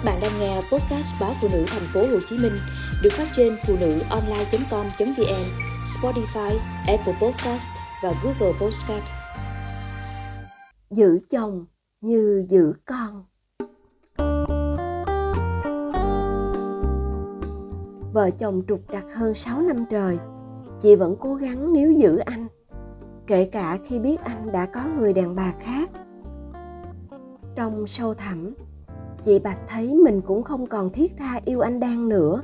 Các bạn đang nghe podcast báo phụ nữ thành phố Hồ Chí Minh được phát trên phụ nữ online.com.vn, Spotify, Apple Podcast và Google Podcast. Giữ chồng như giữ con. Vợ chồng trục trặc hơn 6 năm trời, chị vẫn cố gắng níu giữ anh, kể cả khi biết anh đã có người đàn bà khác. Trong sâu thẳm, chị bạch thấy mình cũng không còn thiết tha yêu anh đang nữa.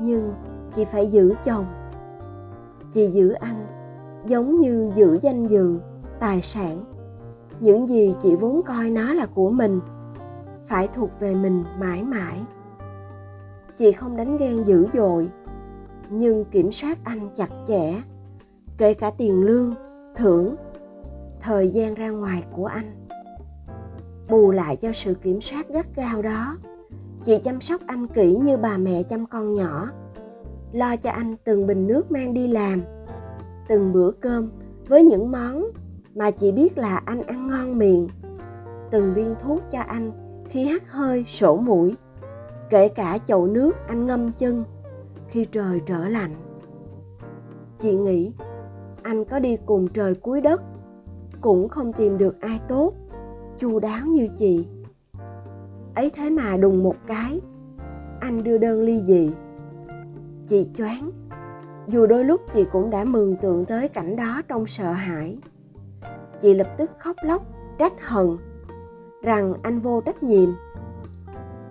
Nhưng chị phải giữ chồng. Chị giữ anh giống như giữ danh dự, tài sản. Những gì chị vốn coi nó là của mình phải thuộc về mình mãi mãi. Chị không đánh ghen dữ dội, nhưng kiểm soát anh chặt chẽ, kể cả tiền lương, thưởng, thời gian ra ngoài của anh bù lại cho sự kiểm soát gắt gao đó. Chị chăm sóc anh kỹ như bà mẹ chăm con nhỏ, lo cho anh từng bình nước mang đi làm, từng bữa cơm với những món mà chị biết là anh ăn ngon miệng, từng viên thuốc cho anh khi hắt hơi sổ mũi, kể cả chậu nước anh ngâm chân khi trời trở lạnh. Chị nghĩ anh có đi cùng trời cuối đất cũng không tìm được ai tốt chu đáo như chị. Ấy thế mà đùng một cái, anh đưa đơn ly dị chị choáng, dù đôi lúc chị cũng đã mường tượng tới cảnh đó trong sợ hãi. Chị lập tức khóc lóc, trách hận, rằng anh vô trách nhiệm.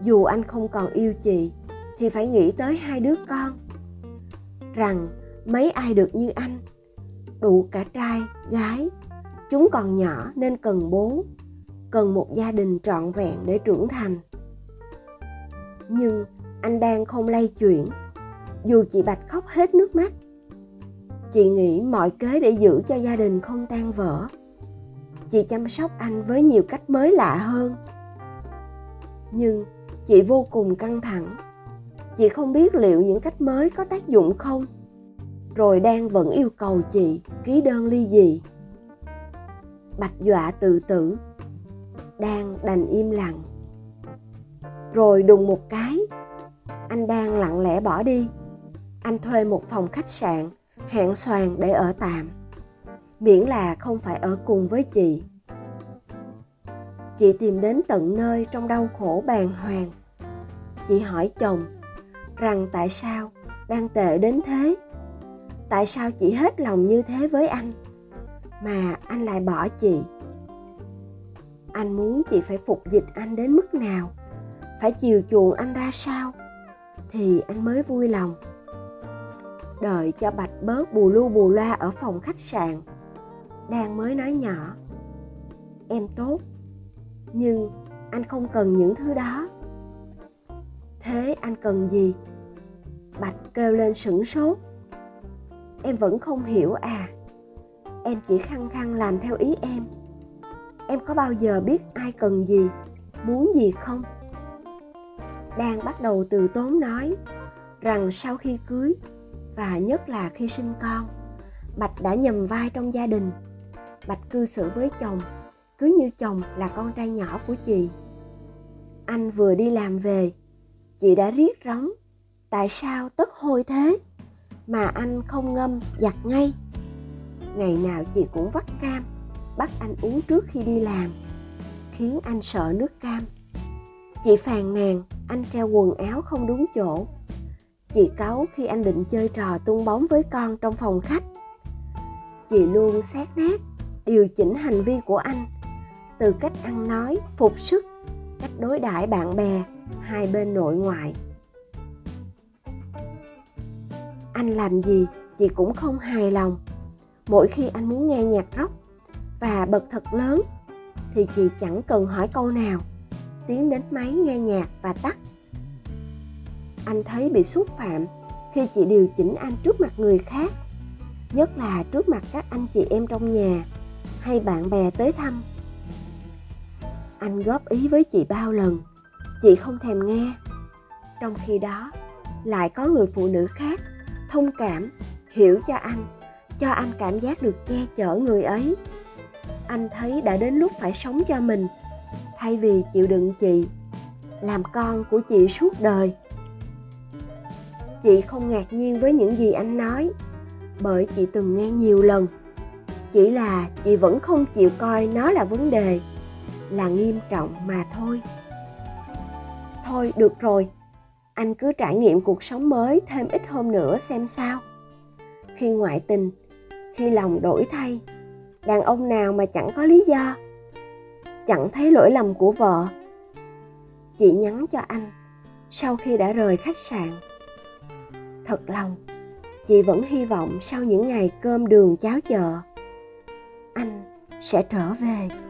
Dù anh không còn yêu chị, thì phải nghĩ tới hai đứa con. Rằng mấy ai được như anh, đủ cả trai, gái, chúng còn nhỏ nên cần bố cần một gia đình trọn vẹn để trưởng thành. Nhưng anh đang không lay chuyển, dù chị bạch khóc hết nước mắt. Chị nghĩ mọi kế để giữ cho gia đình không tan vỡ. Chị chăm sóc anh với nhiều cách mới lạ hơn. Nhưng chị vô cùng căng thẳng. Chị không biết liệu những cách mới có tác dụng không. Rồi đang vẫn yêu cầu chị ký đơn ly dị. Bạch dọa tự tử đang đành im lặng. Rồi đùng một cái, anh đang lặng lẽ bỏ đi. Anh thuê một phòng khách sạn hẹn xoàn để ở tạm, miễn là không phải ở cùng với chị. Chị tìm đến tận nơi trong đau khổ bàng hoàng. Chị hỏi chồng rằng tại sao đang tệ đến thế? Tại sao chị hết lòng như thế với anh, mà anh lại bỏ chị? Anh muốn chị phải phục dịch anh đến mức nào? Phải chiều chuộng anh ra sao? Thì anh mới vui lòng. Đợi cho bạch bớt bù lu bù loa ở phòng khách sạn đang mới nói nhỏ. Em tốt, nhưng anh không cần những thứ đó. Thế anh cần gì? Bạch kêu lên sửng sốt. Em vẫn không hiểu à. Em chỉ khăng khăng làm theo ý em em có bao giờ biết ai cần gì, muốn gì không? Đang bắt đầu từ tốn nói rằng sau khi cưới, và nhất là khi sinh con, bạch đã nhầm vai trong gia đình. Bạch cư xử với chồng, cứ như chồng là con trai nhỏ của chị. Anh vừa đi làm về, chị đã riết róng tại sao tất hôi thế mà anh không ngâm giặt ngay? Ngày nào chị cũng vắt cam bắt anh uống trước khi đi làm, khiến anh sợ nước cam. Chị phàn nàn, anh treo quần áo không đúng chỗ. Chị cáu khi anh định chơi trò tung bóng với con trong phòng khách. Chị luôn xét nét, điều chỉnh hành vi của anh, từ cách ăn nói, phục sức, cách đối đãi bạn bè, hai bên nội ngoại. Anh làm gì chị cũng không hài lòng. Mỗi khi anh muốn nghe nhạc rock và bật thật lớn, thì chị chẳng cần hỏi câu nào. Tiến đến máy nghe nhạc và tắt. Anh thấy bị xúc phạm khi chị điều chỉnh anh trước mặt người khác, nhất là trước mặt các anh chị em trong nhà hay bạn bè tới thăm. Anh góp ý với chị bao lần, chị không thèm nghe. Trong khi đó, lại có người phụ nữ khác thông cảm, hiểu cho anh cho anh cảm giác được che chở người ấy anh thấy đã đến lúc phải sống cho mình. Thay vì chịu đựng chị, làm con của chị suốt đời. Chị không ngạc nhiên với những gì anh nói, bởi chị từng nghe nhiều lần. Chỉ là chị vẫn không chịu coi nó là vấn đề, là nghiêm trọng mà thôi. Thôi, được rồi. Anh cứ trải nghiệm cuộc sống mới thêm ít hôm nữa xem sao. Khi ngoại tình, khi lòng đổi thay đàn ông nào mà chẳng có lý do, chẳng thấy lỗi lầm của vợ. Chị nhắn cho anh, sau khi đã rời khách sạn. Thật lòng, chị vẫn hy vọng sau những ngày cơm đường cháo chợ, anh sẽ trở về.